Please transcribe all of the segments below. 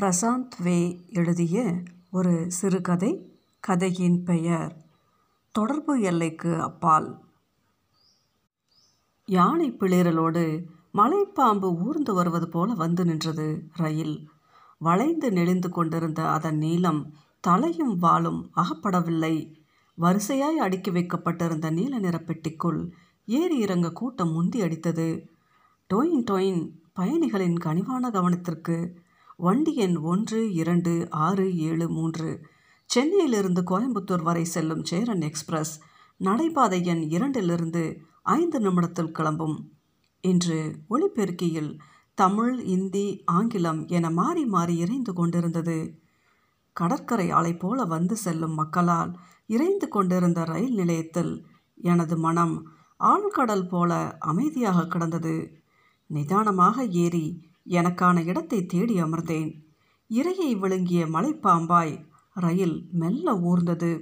பிரசாந்த் வே எழுதிய ஒரு சிறுகதை கதையின் பெயர் தொடர்பு எல்லைக்கு அப்பால் யானை பிளிரலோடு மலைப்பாம்பு ஊர்ந்து வருவது போல வந்து நின்றது ரயில். வளைந்து நெளிந்து கொண்டிருந்த அதன் நீளம் தலையும் வாளும் அகப்படவில்லை. வரிசையாய் அடுக்கி வைக்கப்பட்டிருந்த நீல நிற பெட்டிக்குள் ஏறி இறங்க கூட்டம் முந்தி அடித்தது. டோயின் டோயின் பயணிகளின் கனிவான கவனத்திற்கு வண்டி எண் ஒன்று இரண்டு ஆறு ஏழு மூன்று. சென்னையிலிருந்து கோயம்புத்தூர் வரை செல்லும் சேரன் எக்ஸ்பிரஸ் நடைபாதை எண் இரண்டிலிருந்து ஐந்து நிமிடத்தில் கிளம்பும். இன்று ஒளிபெருக்கியில் தமிழ் இந்தி ஆங்கிலம் என மாறி மாறி இறைந்து கொண்டிருந்தது. கடற்கரை ஆலை போல வந்து செல்லும் மக்களால் இறைந்து கொண்டிருந்த ரயில் நிலையத்தில் எனது மனம் ஆழ்கடல் போல அமைதியாக கிடந்தது. நிதானமாக ஏறி எனக்கான இடத்தை தேடி அமர்ந்தேன். இரையை விழுங்கிய மலைப்பாம்பாய் ரயில் மெல்ல ஊர்ந்தது.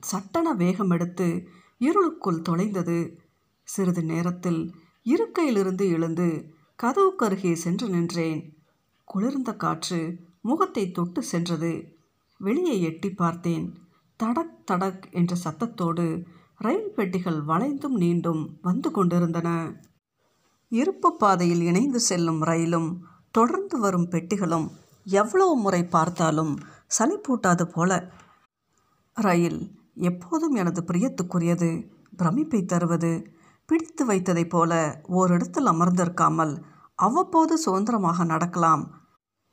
சட்டன வேகம் எடுத்து இருளுக்குள் தொலைந்தது. சிறிது நேரத்தில் இருக்கையிலிருந்து எழுந்து கதவுக்கருகே சென்று நின்றேன். குளிர்ந்த காற்று முகத்தை தொட்டு சென்றது. வெளியே எட்டி பார்த்தேன். தடக் தடக் என்ற சத்தத்தோடு ரயில் பெட்டிகள் வளைந்தும் நீண்டும் வந்து கொண்டிருந்தன. இருப்பு பாதையில் இணைந்து செல்லும் ரயிலும் தொடர்ந்து வரும் பெட்டிகளும் எவ்வளவு முறை பார்த்தாலும் சலிப்பூட்டாது போல. ரயில் எப்போதும் எனது பிரியத்துக்குரியது பிரமிப்பை தருவது பிடித்து வைத்ததைப் போல ஓரிடத்தில் அமர்ந்திருக்காமல் அவ்வப்போது சுதந்திரமாக நடக்கலாம்.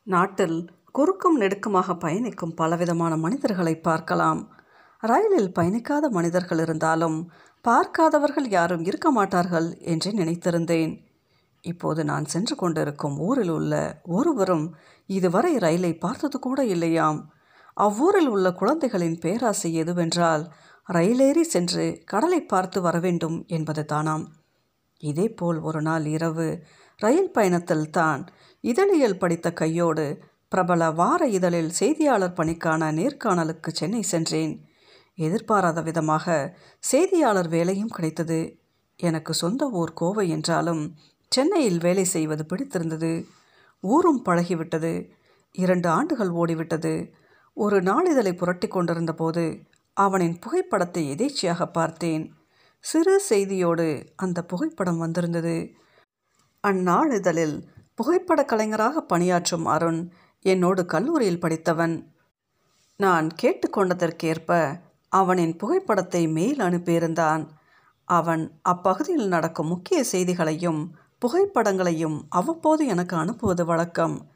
நாட்டில் குறுக்கும் நெடுக்குமாக பயணிக்கும் பலவிதமான மனிதர்களை பார்க்கலாம். ரயிலில் பயணிக்காத மனிதர்கள் இருந்தாலும் பார்க்காதவர்கள் யாரும் இருக்க மாட்டார்கள் என்றே நினைத்திருந்தேன். இப்போது நான் சென்று கொண்டிருக்கும் ஊரில் உள்ள ஒருவரும் இதுவரை ரயிலை பார்த்தது கூட இல்லையாம். அவ்வூரில் உள்ள குழந்தைகளின் பேராசை எதுவென்றால் ரயிலேறி சென்று கடலை பார்த்து வர வேண்டும் என்பது தானாம். இதேபோல் ஒரு நாள் இரவு ரயில் பயணத்தில் தான் இதழியல் படித்த கையோடு பிரபல வார இதழில் செய்தியாளர் பணிக்கான நேர்காணலுக்கு சென்னை சென்றேன். எதிர்பாராத விதமாக செய்தியாளர் வேலையும் கிடைத்தது. எனக்கு சொந்த ஊர் கோவை என்றாலும் சென்னையில் வேலை செய்வது பிடித்திருந்தது. ஊரும் பழகிவிட்டது. இரண்டு ஆண்டுகள் ஓடிவிட்டது. ஒரு நாளிதழை புரட்டி கொண்டிருந்த போது அவனின் புகைப்படத்தை எதேச்சியாக பார்த்தேன். சிறு செய்தியோடு அந்த புகைப்படம் வந்திருந்தது. அந்நாளிதழில் புகைப்பட கலைஞராக பணியாற்றும் அருண் என்னோடு கல்லூரியில் படித்தவன். நான் கேட்டுக்கொண்டதற்கேற்ப அவனின் புகைப்படத்தை மேல் அனுப்பியிருந்தான். அவன் அப்பகுதியில் நடக்கும் முக்கிய செய்திகளையும் புகைப்படங்களையும் அவ்வப்போது எனக்கு அனுப்புவது வழக்கம்.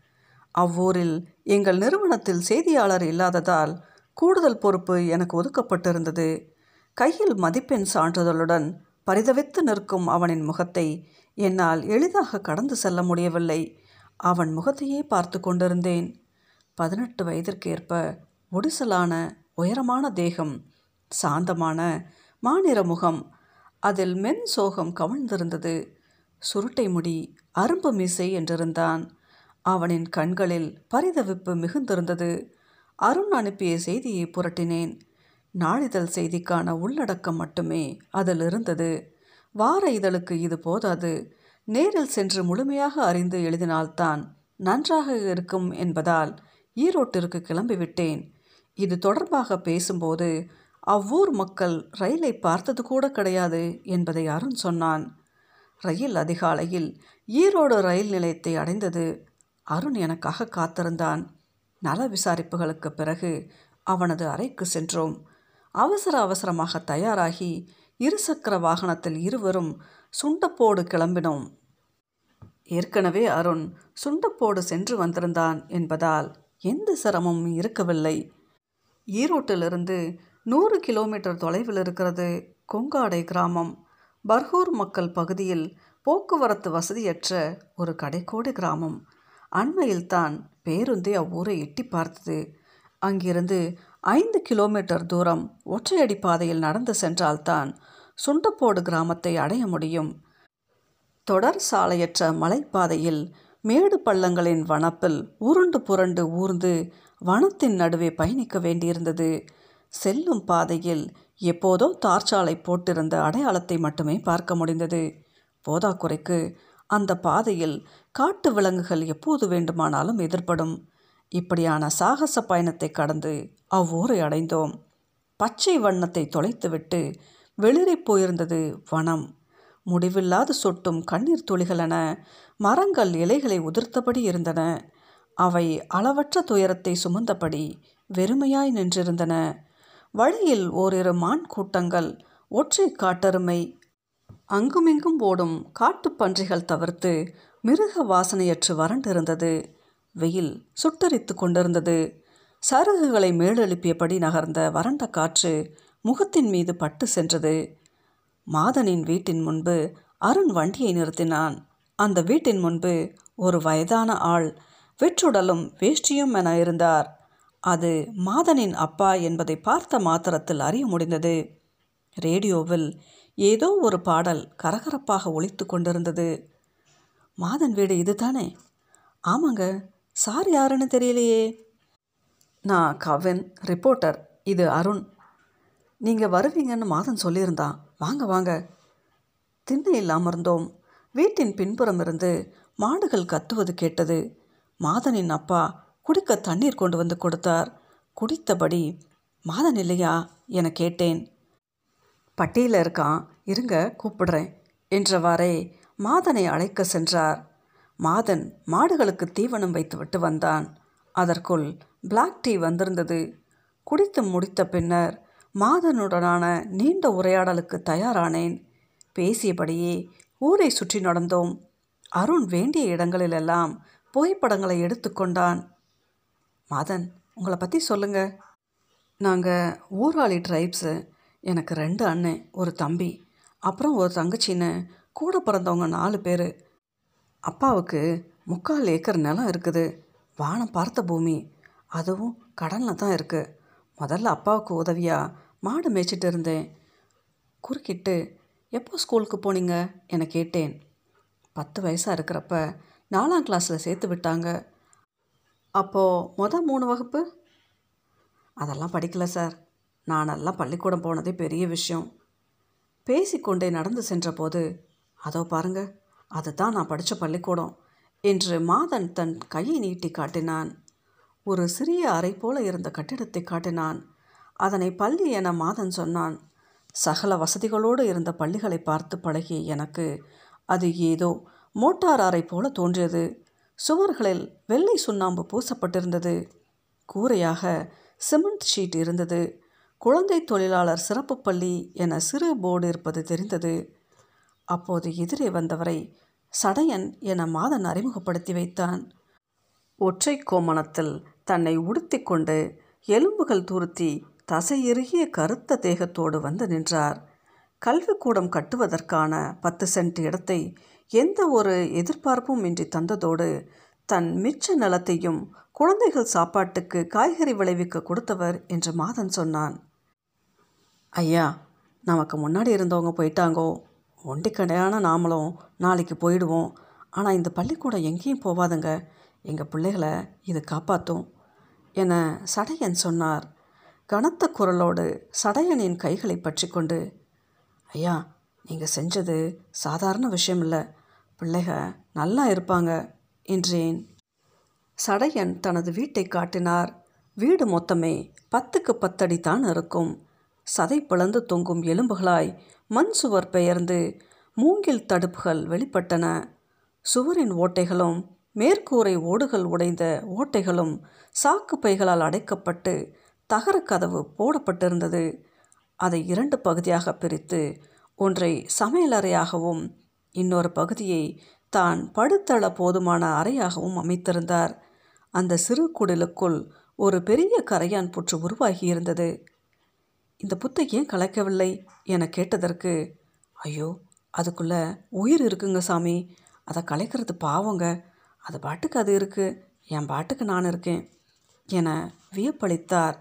அவ்வூரில் எங்கள் நிறுவனத்தில் செய்தியாளர் இல்லாததால் கூடுதல் பொறுப்பு எனக்கு ஒதுக்கப்பட்டிருந்தது. கையில் மதிப்பெண் சான்றிதழுடன் பரிதவித்து நிற்கும் அவனின் முகத்தை என்னால் எளிதாக கடந்து செல்ல முடியவில்லை. அவன் முகத்தையே பார்த்து கொண்டிருந்தேன். பதினெட்டு வயதிற்கேற்ப ஒடிசலான உயரமான தேகம் சாந்தமான மாநிற முகம் அதில் மென் சோகம் கவிழ்ந்திருந்தது. சுருட்டை முடி அரும்பு மீசை என்றிருந்தான். அவனின் கண்களில் பரிதவிப்பு மிகுந்திருந்தது. அருண் அனுப்பிய செய்தியை புரட்டினேன். நாளிதழ் செய்திக்கான உள்ளடக்கம் மட்டுமே அதில் இருந்தது. வார இதழுக்கு இது போதாது. நேரில் சென்று முழுமையாக அறிந்து எழுதினால்தான் நன்றாக இருக்கும் என்பதால் ஈரோட்டிற்கு கிளம்பிவிட்டேன். இது தொடர்பாக பேசும்போது அவ்வூர் மக்கள் ரயிலை பார்த்தது கூட கிடையாது என்பதை அருண் சொன்னான். ரயில் அதிகாலையில் ஈரோடு ரயில் நிலையத்தை அடைந்தது. அருண் எனக்காக காத்திருந்தான். நல விசாரிப்புகளுக்கு பிறகு அவனது அறைக்கு சென்றோம். அவசர அவசரமாக தயாராகி இருசக்கர வாகனத்தில் இருவரும் சுண்டப்போடு கிளம்பினோம். ஏற்கனவே அருண் சுண்டப்போடு சென்று வந்திருந்தான் என்பதால் எந்த சிரமமும் இருக்கவில்லை. ஈரோட்டிலிருந்து நூறு கிலோமீட்டர் தொலைவில் இருக்கிறது கொங்காடை கிராமம். பர்கூர் மக்கள் பகுதியில் போக்குவரத்து வசதியற்ற ஒரு கடைக்கோடு கிராமம். அண்மையில்தான் பேருந்தே அவ்வூரை எட்டி பார்த்தது. அங்கிருந்து ஐந்து கிலோமீட்டர் தூரம் ஒற்றையடி பாதையில் நடந்து சென்றால்தான் சுண்டப்போடு கிராமத்தை அடைய முடியும். தொடர் சாலையற்ற மலைப்பாதையில் மேடு பள்ளங்களின் வனப்பில் உருண்டு புரண்டு ஊர்ந்து வனத்தின் நடுவே பயணிக்க வேண்டியிருந்தது. செல்லும் பாதையில் எப்போதோ தார்ச்சாலை போட்டிருந்த அடையாளத்தை மட்டுமே பார்க்க முடிந்தது. போதாக்குறைக்கு அந்த பாதையில் காட்டு விலங்குகள் எப்போது வேண்டுமானாலும் எதிர்ப்படும் இப்படியான சாகச பயணத்தை கடந்து அவ்வூரை அடைந்தோம். பச்சை வண்ணத்தை தொலைத்துவிட்டு வெளிரிப் போயிருந்தது வனம். முடிவில்லாது சொட்டும் கண்ணீர் துளிகளென மரங்கள் இலைகளை உதிர்த்தபடி இருந்தன. அவை அளவற்ற துயரத்தை சுமந்தபடி வெறுமையாய் நின்றிருந்தன. வழியில் ஓரிரு மான் கூட்டங்கள் ஒற்றை காட்டெருமை அங்குமிங்கும் ஓடும் காட்டுப்பன்றிகள் தவிர்த்து மிருக வாசனையற்று வறண்டிருந்தது. வெயில் சுட்டரித்து கொண்டிருந்தது. சருகுகளை மேலெழுப்பியபடி நகர்ந்த வறண்ட காற்று முகத்தின் மீது பட்டு சென்றது. மாதனின் வீட்டின் முன்பு அருண் வண்டியை நிறுத்தினான். அந்த வீட்டின் முன்பு ஒரு வயதான ஆள் வெற்றுடலும் வேஷ்டியும் என இருந்தார். அது மாதனின் அப்பா என்பதை பார்த்த மாத்திரத்தில் அறிய முடிந்தது. ரேடியோவில் ஏதோ ஒரு பாடல் கரகரப்பாக ஒழித்து கொண்டிருந்தது. மாதன் வீடு இதுதானே? ஆமாங்க சார் யாருன்னு தெரியலையே. நான் கவின் ரிப்போர்ட்டர் இது அருண். நீங்கள் வருவீங்கன்னு மாதன் சொல்லியிருந்தான் வாங்க வாங்க. திண்ணையில் அமர்ந்தோம் வீட்டின் பின்புறம் இருந்து மாடுகள் கத்துவது கேட்டது. மாதனின் அப்பா குடிக்க தண்ணீர் கொண்டு வந்து கொடுத்தார். குடித்தபடி மாதன் இல்லையா என கேட்டேன். பட்டியில் இருக்கான். இருங்க கூப்பிடுறேன் என்றவாறே மாதனை அழைக்க சென்றார். மாதன் மாடுகளுக்கு தீவனம் வைத்துவிட்டு வந்தான். அதற்குள் பிளாக் டீ வந்திருந்தது. குடித்து முடித்த பின்னர் மாதனுடனான நீண்ட உரையாடலுக்கு தயாரானேன். பேசியபடியே ஊரை சுற்றி நடந்தோம். அருண் வேண்டிய இடங்களிலெல்லாம் புகைப்படங்களை எடுத்துக்கொண்டான் மாதன் உங்களை பற்றி சொல்லுங்கள் நாங்கள் ஊராளி ட்ரைப்ஸு எனக்கு ரெண்டு அண்ணன் ஒரு தம்பி அப்புறம் ஒரு தங்கச்சின்னு கூட பிறந்தவங்க நாலு பேர். அப்பாவுக்கு முக்கால் ஏக்கர் நிலம் இருக்குது. வானம் பார்த்த பூமி அதுவும் கடனில் தான் இருக்குது முதல்ல அப்பாவுக்கு உதவியாக மாடு மேய்ச்சிட்டு இருந்தேன். குறுக்கிட்டு எப்போ ஸ்கூலுக்கு போனீங்க? என கேட்டேன். பத்து வயசாக இருக்கிறப்ப நாலாம் கிளாஸில் சேர்த்து விட்டாங்க. அப்போது மொதல் மூணு வகுப்பு? அதெல்லாம் படிக்கல சார். நான் பள்ளிக்கூடம் போனதே பெரிய விஷயம். பேசிக்கொண்டே நடந்து சென்றபோது அதோ பாருங்க அதுதான் நான் படித்த பள்ளிக்கூடம் என்று மாதன் தன் கையை நீட்டி காட்டினான். ஒரு சிறிய அறை போல இருந்த கட்டிடத்தை காட்டினான். அதனை பள்ளி என மாதன் சொன்னான். சகல வசதிகளோடு இருந்த பள்ளிகளை பார்த்து பழகிய எனக்கு அது ஏதோ மோட்டார் அறை போல தோன்றியது. சுவர்களில் வெள்ளை சுண்ணாம்பு பூசப்பட்டிருந்தது. கூரையாக சிமெண்ட் ஷீட் இருந்தது. குழந்தை தொழிலாளர் சிறப்பு பள்ளி என சிறு போர்டு இருப்பது தெரிந்தது. அப்போது எதிரே வந்தவரை சடையன் என மாதன் அறிமுகப்படுத்தி வைத்தான். ஒற்றை கோமணத்தில் தன்னை உடுத்தி கொண்டு எலும்புகள் துருத்தி தசையிறுகிய கருத்த தேகத்தோடு வந்து நின்றார். கல்விக்கூடம் கட்டுவதற்கான பத்து சென்ட் இடத்தை எந்த ஒரு எதிர்பார்ப்பும் இன்றி தந்ததோடு தன் மிச்ச நிலத்தையும் குழந்தைகள் சாப்பாட்டுக்கு காய்கறி விளைவிக்க கொடுத்தவர் என்று மாதன் சொன்னான். ஐயா நமக்கு முன்னாடி இருந்தவங்க போயிட்டாங்கோ. ஒண்டிக்கடையான நாமளும் நாளைக்கு போயிடுவோம். ஆனால் இந்த பள்ளிக்கூடம் எங்கேயும் போவாதுங்க. எங்கள் பிள்ளைகளை இது காப்பாற்றும் என சடையன் சொன்னார். கனத்த குரலோடு சடையனின் கைகளை பற்றி கொண்டு ஐயா நீங்கள் செஞ்சது சாதாரண விஷயம் இல்லை பிள்ளைக நல்லா இருப்பாங்க என்றேன். சடையன் தனது வீட்டை காட்டினார். வீடு மொத்தமே பத்துக்கு பத்தடி தான் இருக்கும். சதை பிளந்து தொங்கும் எலும்புகளாய் மண் சுவர் பெயர்ந்து மூங்கில் தடுப்புகள் வெளிப்பட்டன. சுவரின் ஓட்டைகளும் மேற்கூரை ஓடுகள் உடைந்த ஓட்டைகளும் சாக்கு பைகளால் அடைக்கப்பட்டு தகர கதவு போடப்பட்டிருந்தது. அதை இரண்டு பகுதியாக பிரித்து ஒன்றை சமையலறையாகவும் இன்னொரு பகுதியை தான் படுத்தள போதுமான அறையாகவும் அமைத்திருந்தார். அந்த சிறு குடலுக்குள் ஒரு பெரிய கரையான் புற்று உருவாகியிருந்தது இந்த புத்தை ஏன் கலைக்கவில்லை? என கேட்டதற்கு ஐயோ அதுக்குள்ளே உயிர் இருக்குங்க சாமி. அதை கலைக்கிறது பாவங்க. அது பாட்டுக்கு அது இருக்குது என் பாட்டுக்கு நான் இருக்கேன் என வியப்பளித்தார்.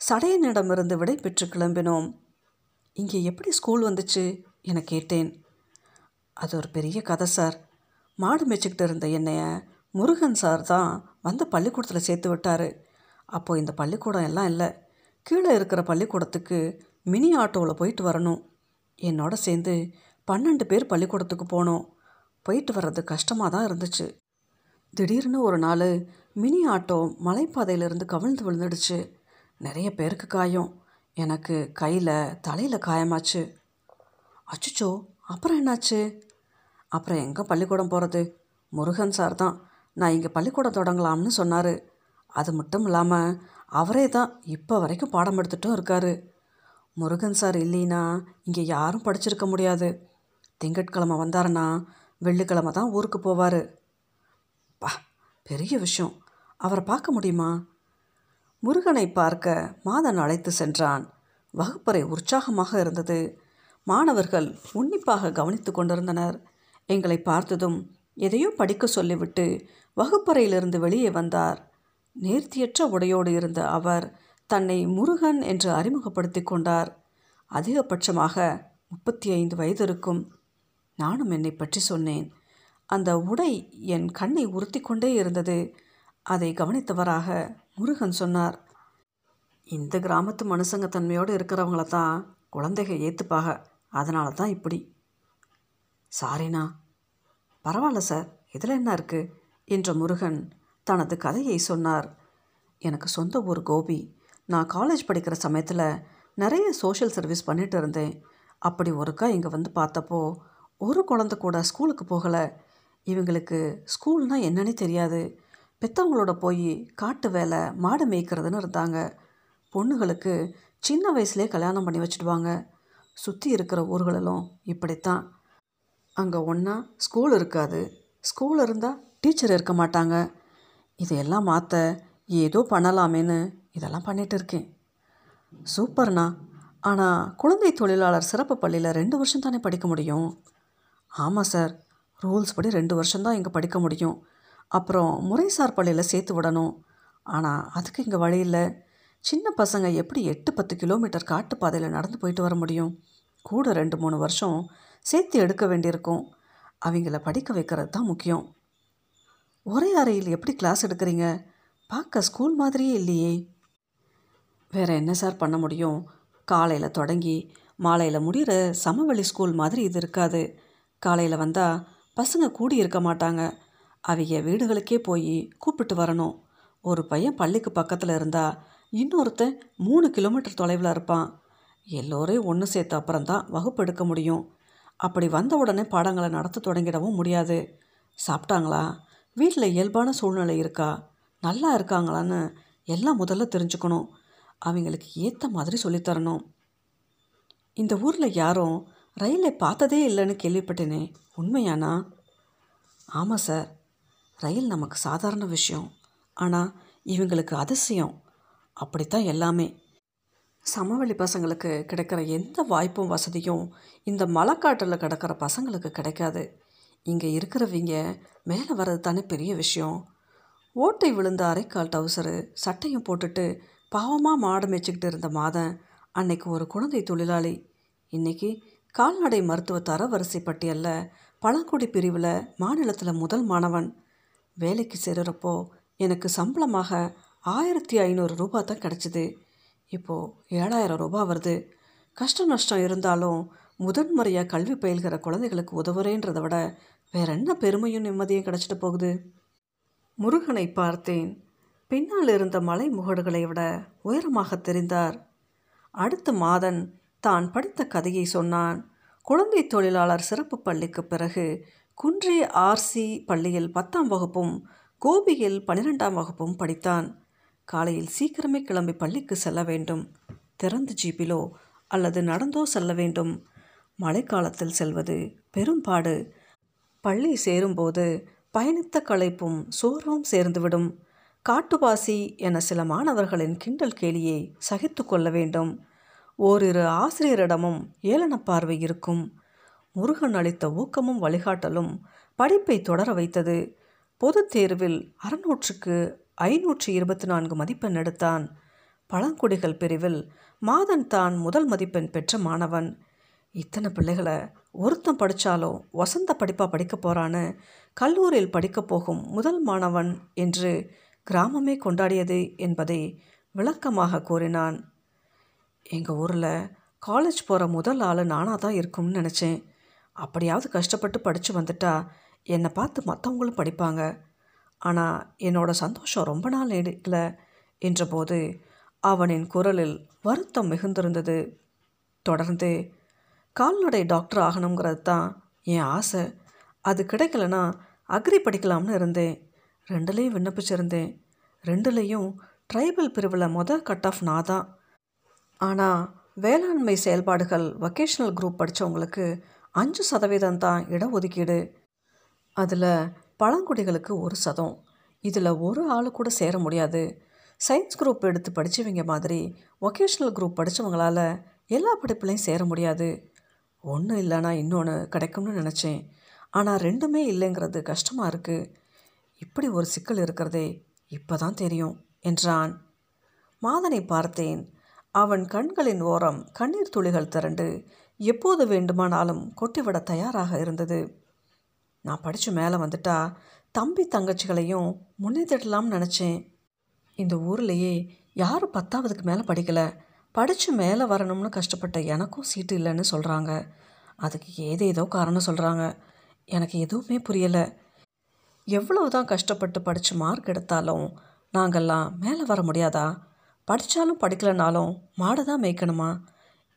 சடையனிடமிருந்து விடை பெற்று கிளம்பினோம். இங்கே எப்படி ஸ்கூல் வந்துச்சு? என கேட்டேன். அது ஒரு பெரிய கதை சார். மாடு மேய்ச்சிக்கிட்டு இருந்த என்னைய முருகன் சார் தான் வந்து பள்ளிக்கூடத்தில் சேர்த்து விட்டார். அப்போது இந்த பள்ளிக்கூடம் எல்லாம் இல்லை. கீழே இருக்கிற பள்ளிக்கூடத்துக்கு மினி ஆட்டோவில் போயிட்டு வரணும். என்னோட சேர்ந்து பன்னெண்டு பேர் பள்ளிக்கூடத்துக்கு போனோம். போயிட்டு வர்றது கஷ்டமாக தான் இருந்துச்சு. திடீர்னு ஒரு நாள் மினி ஆட்டோ மலைப்பாதையிலிருந்து கவிழ்ந்து விழுந்துடுச்சு. நிறைய பேருக்கு காயம். எனக்கு கையில் தலையில் காயமாச்சு. அச்சுச்சோ அப்புறம் என்னாச்சு? அப்புறம் எங்கே பள்ளிக்கூடம் போகிறது முருகன் சார் தான். நான் இங்கே பள்ளிக்கூடம் தொடங்கலாம்னு சொன்னார். அது மட்டும் இல்லாமல் அவரே தான் இப்போ வரைக்கும் பாடம் எடுத்துகிட்டும் இருக்கார். முருகன் சார் இல்லைன்னா இங்கே யாரும் படிச்சிருக்க முடியாது. திங்கட்கிழமை வந்தாருன்னா வெள்ளிக்கிழமை தான் ஊருக்கு போவார். பா பெரிய விஷயம். அவரை பார்க்க முடியுமா? முருகனை பார்க்க மாதன் அழைத்து சென்றான். வகுப்பறை உற்சாகமாக இருந்தது. மாணவர்கள் உன்னிப்பாக கவனித்து கொண்டிருந்தனர். எங்களை பார்த்ததும் எதையோ படிக்க சொல்லிவிட்டு வகுப்பறையிலிருந்து வெளியே வந்தார். நேர்த்தியற்ற உடையோடு இருந்த அவர் தன்னை முருகன் என்று அறிமுகப்படுத்தி கொண்டார். அதிகபட்சமாக முப்பத்தி ஐந்து வயது இருக்கும் நானும் என்னை பற்றி சொன்னேன். அந்த உடை என் கண்ணை உறுத்தி கொண்டே இருந்தது. அதை கவனித்தவராக முருகன் சொன்னார். இந்த கிராமத்து மனுஷங்க தன்மையோடு இருக்கிறவங்கள தான் குழந்தைக ஏற்றுப்பாக அதனால தான் இப்படி. சாரிண்ணா பரவாயில்ல சார் இதில் என்ன இருக்குது என்ற முருகன் தனது கதையை சொன்னார். எனக்கு சொந்த ஊர் கோபி. நான் காலேஜ் படிக்கிற சமயத்தில் நிறைய சோஷியல் சர்வீஸ் பண்ணிட்டு இருந்தேன். அப்படி ஒருக்கா இங்கே வந்து பார்த்தப்போ ஒரு குழந்த கூட ஸ்கூலுக்கு போகலை. இவங்களுக்கு ஸ்கூல்னால் என்னன்னே தெரியாது. பெற்றவங்களோட போய் காட்டு வேலை மாடு மேய்க்கிறதுன்னு இருந்தாங்க. பொண்ணுகளுக்கு சின்ன வயசுலேயே கல்யாணம் பண்ணி வச்சுடுவாங்க. சுற்றி இருக்கிற ஊர்களிலும் இப்படித்தான். அங்கே ஒன்றா ஸ்கூல் இருக்காது. ஸ்கூல் இருந்தால் டீச்சர் இருக்க மாட்டாங்க. இதையெல்லாம் மாற்ற ஏதோ பண்ணலாமேன்னு இதெல்லாம் பண்ணிட்டு இருக்கேன். சூப்பர்ண்ணா ஆனால் குழந்தை தொழிலாளர் சிறப்பு பள்ளியில் ரெண்டு வருஷம் தானே படிக்க முடியும்? ஆமாம் சார் ரூல்ஸ் படி ரெண்டு வருஷம்தான் இங்கே படிக்க முடியும். அப்புறம் முறைசார் பள்ளியில் சேர்த்து விடணும். ஆனால் அதுக்கு இங்கே வழி இல்லை. சின்ன பசங்க எப்படி எட்டு பத்து கிலோமீட்டர் காட்டுப்பாதையில் நடந்து போயிட்டு வர முடியும்? கூட ரெண்டு மூணு வருஷம் சேர்த்து எடுக்க வேண்டியிருக்கும். அவங்கள படிக்க வைக்கிறது தான் முக்கியம். ஒரே அறையில் எப்படி கிளாஸ் எடுக்கிறீங்க? பார்க்க ஸ்கூல் மாதிரியே இல்லையே. வேறு என்ன சார் பண்ண முடியும்? காலையில் தொடங்கி மாலையில் முடிகிற சமவெளி ஸ்கூல் மாதிரி இது இருக்காது. காலையில் வந்தால் பசங்க கூடி இருக்க மாட்டாங்க. அவங்க வீடுகளுக்கே போய் கூப்பிட்டு வரணும். ஒரு பையன் பள்ளிக்கு பக்கத்தில் இருந்தால் இன்னொருத்தன் மூணு கிலோமீட்டர் தொலைவில் இருப்பான். எல்லோரையும் ஒன்று சேர்த்த அப்புறம் தான் வகுப்பு எடுக்க முடியும். அப்படி வந்த உடனே பாடங்களை நடத்த தொடங்கிடவும் முடியாது. சாப்பிட்டாங்களா? வீட்டில் இயல்பான சூழ்நிலை இருக்கா? நல்லா இருக்காங்களான்னு எல்லாம் முதல்ல தெரிஞ்சுக்கணும். அவங்களுக்கு ஏற்ற மாதிரி சொல்லித்தரணும் இந்த ஊரில் யாரும் ரயிலை பார்த்ததே இல்லைன்னு கேள்விப்பட்டேனே. உண்மையானா? ஆமாம் சார். ரயில் நமக்கு சாதாரண விஷயம். ஆனால் இவங்களுக்கு அதிசயம். அப்படித்தான் எல்லாமே. சமவெளி பசங்களுக்கு கிடைக்கிற எந்த வாய்ப்பும் வசதியும் இந்த மலைக்காட்டில் கிடக்கிற பசங்களுக்கு கிடைக்காது. இங்கே இருக்கிறவங்க மேலே வர்றது தானே பெரிய விஷயம். ஓட்டை விழுந்த அரைக்கால் டவுசரு சட்டையும் போட்டுட்டு பாவமாக மாடு மேய்ச்சிக்கிட்டு இருந்த மாதன் அன்னைக்கு ஒரு குழந்தை தொழிலாளி. இன்னைக்கு கால்நடை மருத்துவ தரவரிசை பட்டியலில் பழங்குடி பிரிவில் மாநிலத்தில் முதல் மாணவன். வேலைக்கு சேருறப்போ எனக்கு சம்பளமாக ஆயிரத்தி ஐநூறு ரூபா தான் கிடச்சிது. இப்போது ஏழாயிரம் ரூபாய் வருது. கஷ்ட நஷ்டம் இருந்தாலும் முதன்முறையாக கல்வி பயில்கிற குழந்தைகளுக்கு உதவுறேன்றதை விட வேற என்ன பெருமையும் நிம்மதியும் கிடச்சிட்டு போகுது? முருகனை பார்த்தேன். பின்னால் இருந்த மலை முகடுகளை விட உயரமாக தெரிந்தார். அடுத்த மாதன் தான் படித்த கதையை சொன்னான். குழந்தை தொழிலாளர் சிறப்பு பள்ளிக்கு பிறகு குன்றே ஆர்சி பள்ளியில் பத்தாம் வகுப்பும் கோபியில் பன்னிரெண்டாம் வகுப்பும் படித்தான். காலையில் சீக்கிரமே கிளம்பி பள்ளிக்கு செல்ல வேண்டும். திறந்த ஜீப்பிலோ அல்லது நடந்தோ செல்ல வேண்டும். மழைக்காலத்தில் செல்வது பெரும்பாடு. பள்ளி சேரும்போது பயணித்த களைப்பும் சோர்வும் சேர்ந்துவிடும். காட்டுவாசி என சில மாணவர்களின் கிண்டல் கேலியை சகித்து கொள்ள வேண்டும். ஓரிரு ஆசிரியரிடமும் ஏளன பார்வை இருக்கும். முருகன் அளித்த ஊக்கமும் வழிகாட்டலும் படிப்பை தொடர வைத்தது. பொதுத் தேர்வில் அறுநூற்றுக்கு ஐநூற்றி இருபத்தி நான்கு மதிப்பெண் எடுத்தான். பழங்குடிகள் பிரிவில் மாதன் தான் முதல் மதிப்பெண் பெற்ற மாணவன். இத்தனை பிள்ளைகளை ஒருத்தன் படித்தாலும் வசந்த படிப்பாக படிக்க போகிறான்னு கல்லூரியில் படிக்கப் போகும் முதல் மாணவன் என்று கிராமமே கொண்டாடியது என்பதை விளக்கமாக கூறினான். எங்கள் ஊரில் காலேஜ் போகிற முதல் ஆள் நானாக தான் இருக்கும்னு நினச்சேன். அப்படியாவது கஷ்டப்பட்டு படித்து வந்துட்டா என்னை பார்த்து மற்றவங்களும் படிப்பாங்க. ஆனால் என்னோட சந்தோஷம் ரொம்ப நாள் எடுக்கலை என்றபோது அவனின் குரலில் வருத்தம் மிகுந்திருந்தது. தொடர்ந்து கால்நடை டாக்டர் ஆகணுங்கிறது தான் என் ஆசை. அது கிடைக்கலனா அக்ரி படிக்கலாம்னு இருந்தேன். ரெண்டுலேயும் விண்ணப்பிச்சிருந்தேன். ரெண்டுலேயும் ட்ரைபல் பிரிவில் மொதல் கட் ஆஃப் நான் தான். ஆனால் வேளாண்மை செயல்பாடுகள் வொக்கேஷ்னல் குரூப் படித்தவங்களுக்கு அஞ்சு சதவீதம் தான் இடஒதுக்கீடு. அதில் பழங்குடிகளுக்கு ஒரு சதம். இதில் ஒரு ஆள் கூட சேர முடியாது. சயின்ஸ் குரூப் எடுத்து படித்தவங்க மாதிரி ஒகேஷ்னல் குரூப் படித்தவங்களால எல்லா படிப்புலையும் சேர முடியாது. ஒன்று இல்லைனா இன்னொன்று கிடைக்கும்னு நினச்சேன். ஆனால் ரெண்டுமே இல்லைங்கிறது கஷ்டமாக இருக்குது இப்படி ஒரு சிக்கல் இருக்கிறதே இப்போ தான் தெரியும் என்றான். மாதனை பார்த்தேன். அவன் கண்களின் ஓரம் கண்ணீர் துளிகள் திரண்டு எப்போது வேண்டுமானாலும் கொட்டிவிட தயாராக இருந்தது. நான் படித்து மேலே வந்துட்டா தம்பி தங்கச்சிகளையும் முன்னேற்றிடலாம்னு நினச்சேன். இந்த ஊர்லேயே யாரும் பத்தாவதுக்கு மேலே படிக்கலை. படித்து மேலே வரணும்னு கஷ்டப்பட்ட எனக்கும் சீட்டு இல்லைன்னு சொல்கிறாங்க அதுக்கு ஏதேதோ காரணம் சொல்கிறாங்க எனக்கு எதுவுமே புரியலை. எவ்வளவு தான் கஷ்டப்பட்டு படித்து மார்க் எடுத்தாலும் நாங்கள்லாம் மேலே வர முடியாதா? படித்தாலும் படிக்கலைனாலும் மாடை தான் மேய்க்கணுமா?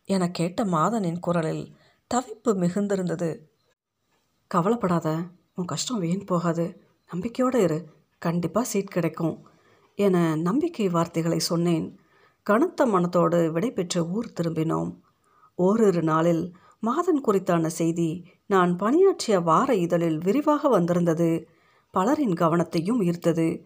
என கேட்ட மாதனின் குரலில் தவிப்பு மிகுந்திருந்தது. கவலைப்படாத உன் கஷ்டம் வீண் போகாது. நம்பிக்கையோடு இரு. கண்டிப்பாக சீட் கிடைக்கும் என நம்பிக்கை வார்த்தைகளை சொன்னேன். கனத்த மனத்தோடு விடைபெற்று ஊர் திரும்பினோம். ஓரிரு நாளில் மாதன் குறித்தான செய்தி நான் பணியாற்றிய வார இதழில் விரிவாக வந்திருந்தது. பலரின் கவனத்தையும் ஈர்த்தது.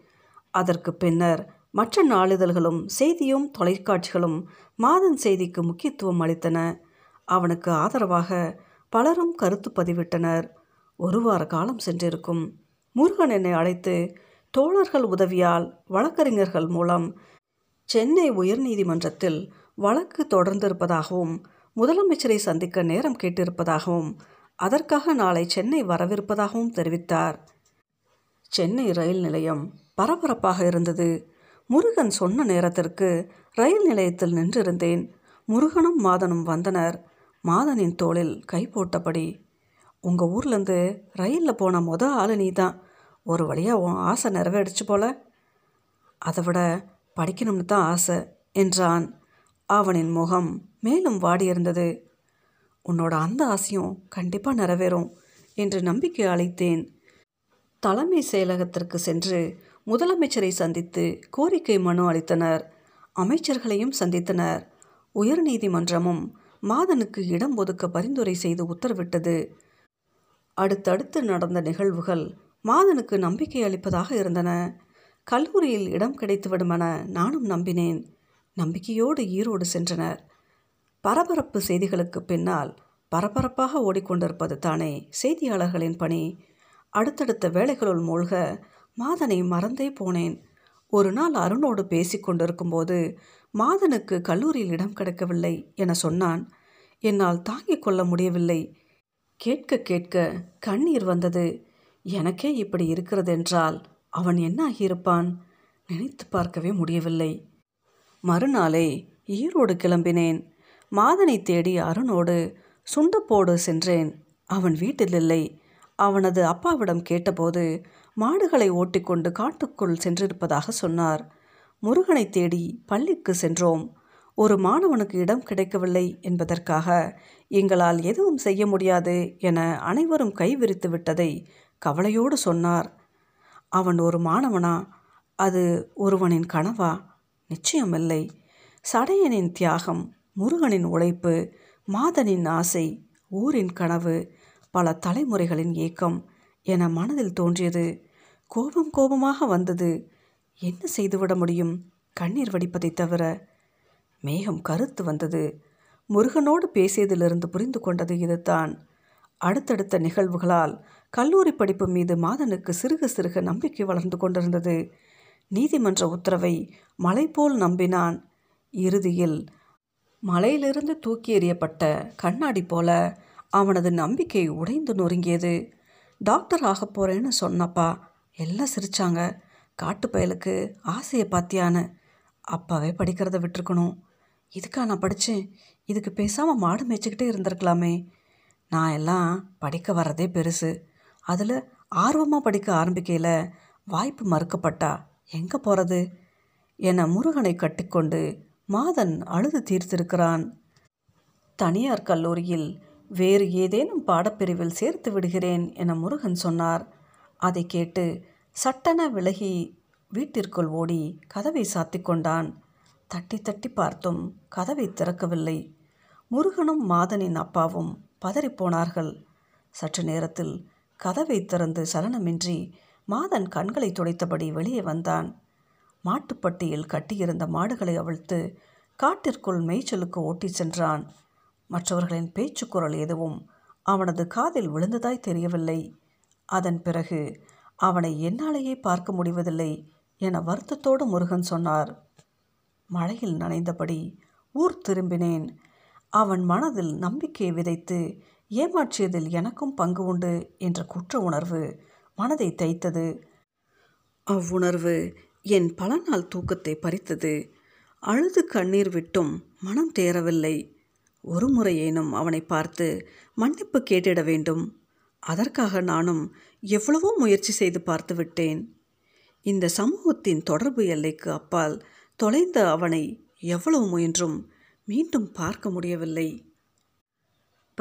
அதற்கு பின்னர் மற்ற நாளிதழ்களும் செய்தியும் தொலைக்காட்சிகளும் மாதன் செய்திக்கு முக்கியத்துவம் அளித்தன. அவனுக்கு ஆதரவாக பலரும் கருத்து பதிவிட்டனர். ஒரு வார காலம் சென்றிருக்கும். முருகன் என்னை அழைத்து தோழர்கள் உதவியால் வழக்கறிஞர்கள் மூலம் சென்னை உயர்நீதிமன்றத்தில் வழக்கு தொடர்ந்திருப்பதாகவும் முதலமைச்சரை சந்திக்க நேரம் கேட்டிருப்பதாகவும் அதற்காக நாளை சென்னை வரவிருப்பதாகவும் தெரிவித்தார். சென்னை ரயில் நிலையம் பரபரப்பாக இருந்தது. முருகன் சொன்ன நேரத்திற்கு ரயில் நிலையத்தில் நின்றிருந்தேன். முருகனும் மாதனும் வந்தனர். மாதனின் தோளில் கை போட்டபடி உங்கள் ஊர்லேருந்து ரயிலில் போன மொதல் ஆள் நீ தான் ஒரு வழியாக உன் ஆசை நிறைவேறிச்சு போல. அதை விட படிக்கணும்னு தான் ஆசை என்றான். அவனின் முகம் மேலும் வாடியிருந்தது உன்னோட அந்த ஆசையும் கண்டிப்பாக நிறைவேறும் என்று நம்பிக்கை அளித்தேன். தலைமை செயலகத்திற்கு சென்று முதலமைச்சரை சந்தித்து கோரிக்கை மனு அளித்தனர். அமைச்சர்களையும் சந்தித்தனர். உயர்நீதிமன்றமும் மாதனுக்கு இடம் ஒதுக்க பரிந்துரை செய்து உத்தரவிட்டது. அடுத்தடுத்து நடந்த நிகழ்வுகள் மாதனுக்கு நம்பிக்கை அளிப்பதாக இருந்தன. கல்லூரியில் இடம் கிடைத்துவிடுமென நானும் நம்பினேன். நம்பிக்கையோடு ஈரோடு சென்றனர். பரபரப்பு செய்திகளுக்கு பின்னால் பரபரப்பாக ஓடிக்கொண்டிருப்பது தானே செய்தியாளர்களின் பணி. அடுத்தடுத்த வேலைகளுள் மூழ்க மாதனை மறந்தே போனேன். ஒரு நாள் அருணோடு பேசிக்கொண்டிருக்கும்போது மாதனுக்கு கல்லூரியில் இடம் கிடைக்கவில்லை என சொன்னான். என்னால் தாங்கிக் கொள்ள முடியவில்லை. கேட்க கேட்க கண்ணீர் வந்தது. எனக்கே இப்படி இருக்கிறதென்றால் அவன் என்ன ஆகியிருப்பான் நினைத்து பார்க்கவே முடியவில்லை. மறுநாளே ஈரோடு கிளம்பினேன். மாதனை தேடி அருணோடு சுண்டப்போடு சென்றேன். அவன் வீட்டில் இல்லை. அவனது அப்பாவிடம் கேட்டபோது மாடுகளை ஓட்டிக்கொண்டு காட்டுக்குள் சென்றிருப்பதாக சொன்னார். முருகனை தேடி பள்ளிக்கு சென்றோம். ஒரு மாணவனுக்கு இடம் கிடைக்கவில்லை என்பதற்காக எங்களால் எதுவும் செய்ய முடியாது என அனைவரும் கைவிரித்து விட்டதை கவலையோடு சொன்னார். அவன் ஒரு மாணவனா? அது ஒருவனின் கனவா? நிச்சயமில்லை. சடையனின் தியாகம் முருகனின் உழைப்பு மாதனின் ஆசை ஊரின் கனவு பல தலைமுறைகளின் ஏக்கம் என மனதில் தோன்றியது. கோபம் கோபமாக வந்தது. என்ன செய்துவிட முடியும்? கண்ணீர் வடிப்பதை தவிர மேகம் கருத்து வந்தது. முருகனோடு பேசியதிலிருந்து புரிந்து கொண்டது இதுதான். அடுத்தடுத்த நிகழ்வுகளால் கல்லூரி படிப்பு மீது மாதனுக்கு சிறுக சிறுக நம்பிக்கை வளர்ந்து கொண்டிருந்தது. நீதிமன்ற உத்தரவை மலை போல் நம்பினான். இறுதியில் மலையிலிருந்து தூக்கி எறியப்பட்ட கண்ணாடி போல அவனது நம்பிக்கை உடைந்து நொறுங்கியது. டாக்டர் ஆக போகிறேன்னு சொன்னப்பா. எல்லாம் சிரிச்சாங்க. காட்டு பயலுக்கு ஆசையை பார்த்தியான்னு அப்பாவே படிக்கிறத விட்டுருக்கணும். இதுக்கா நான் படித்தேன் இதுக்கு பேசாமல் மாடு மேய்ச்சிக்கிட்டே இருந்திருக்கலாமே. நான் எல்லாம் படிக்க வர்றதே பெருசு. அதில் ஆர்வமாக படிக்க ஆரம்பிக்கையில் வாய்ப்பு மறுக்கப்பட்டா எங்கே போகிறது என முருகனை கட்டிக்கொண்டு மாதன் அழுது தீர்த்திருக்கிறான். தனியார் கல்லூரியில் வேறு ஏதேனும் பாடப்பிரிவில் சேர்த்து விடுகிறேன் என முருகன் சொன்னார். அதை கேட்டு சட்டென விலகி வீட்டிற்குள் ஓடி கதவை சாத்திக் கொண்டான். தட்டி தட்டி பார்த்தும் கதவை திறக்கவில்லை. முருகனும் மாதனின் அப்பாவும் பதறிப்போனார்கள் சற்று நேரத்தில் கதவை திறந்து சலனமின்றி மாதன் கண்களை துடைத்தபடி வெளியே வந்தான். மாட்டுப்பட்டியில் கட்டியிருந்த மாடுகளை அவிழ்த்து காட்டிற்குள் மேய்ச்சலுக்கு ஓட்டிச் சென்றான். மற்றவர்களின் பேச்சுக்குரல் எதுவும் அவனது காதில் விழுந்ததாய் தெரியவில்லை. அதன் பிறகு அவனை என்னாலேயே பார்க்க முடிவதில்லை என வருத்தத்தோடு முருகன் சொன்னார். மழையில் நனைந்தபடி ஊர் திரும்பினேன். அவன் மனதில் நம்பிக்கையை விதைத்து ஏமாற்றியதில் எனக்கும் பங்கு உண்டு என்ற குற்ற உணர்வு மனதை தைத்தது. அவ்வுணர்வு என் பல நாள் தூக்கத்தை பறித்தது. அழுது கண்ணீர் விட்டும் மனம் தேரவில்லை ஒரு முறையேனும் அவனை பார்த்து மன்னிப்பு கேட்டிட வேண்டும். அதற்காக நானும் எவ்வளவோ முயற்சி செய்து பார்த்து விட்டேன். இந்த சமூகத்தின் தொடர்பு எல்லைக்கு அப்பால் தொலைந்த அவனை எவ்வளவு முயன்றும் மீண்டும் பார்க்க முடியவில்லை.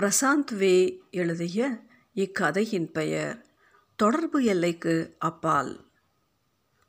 பிரசாந்த் வே எழுதிய இக்கதையின் பெயர் தொடர்பு எல்லைக்கு அப்பால்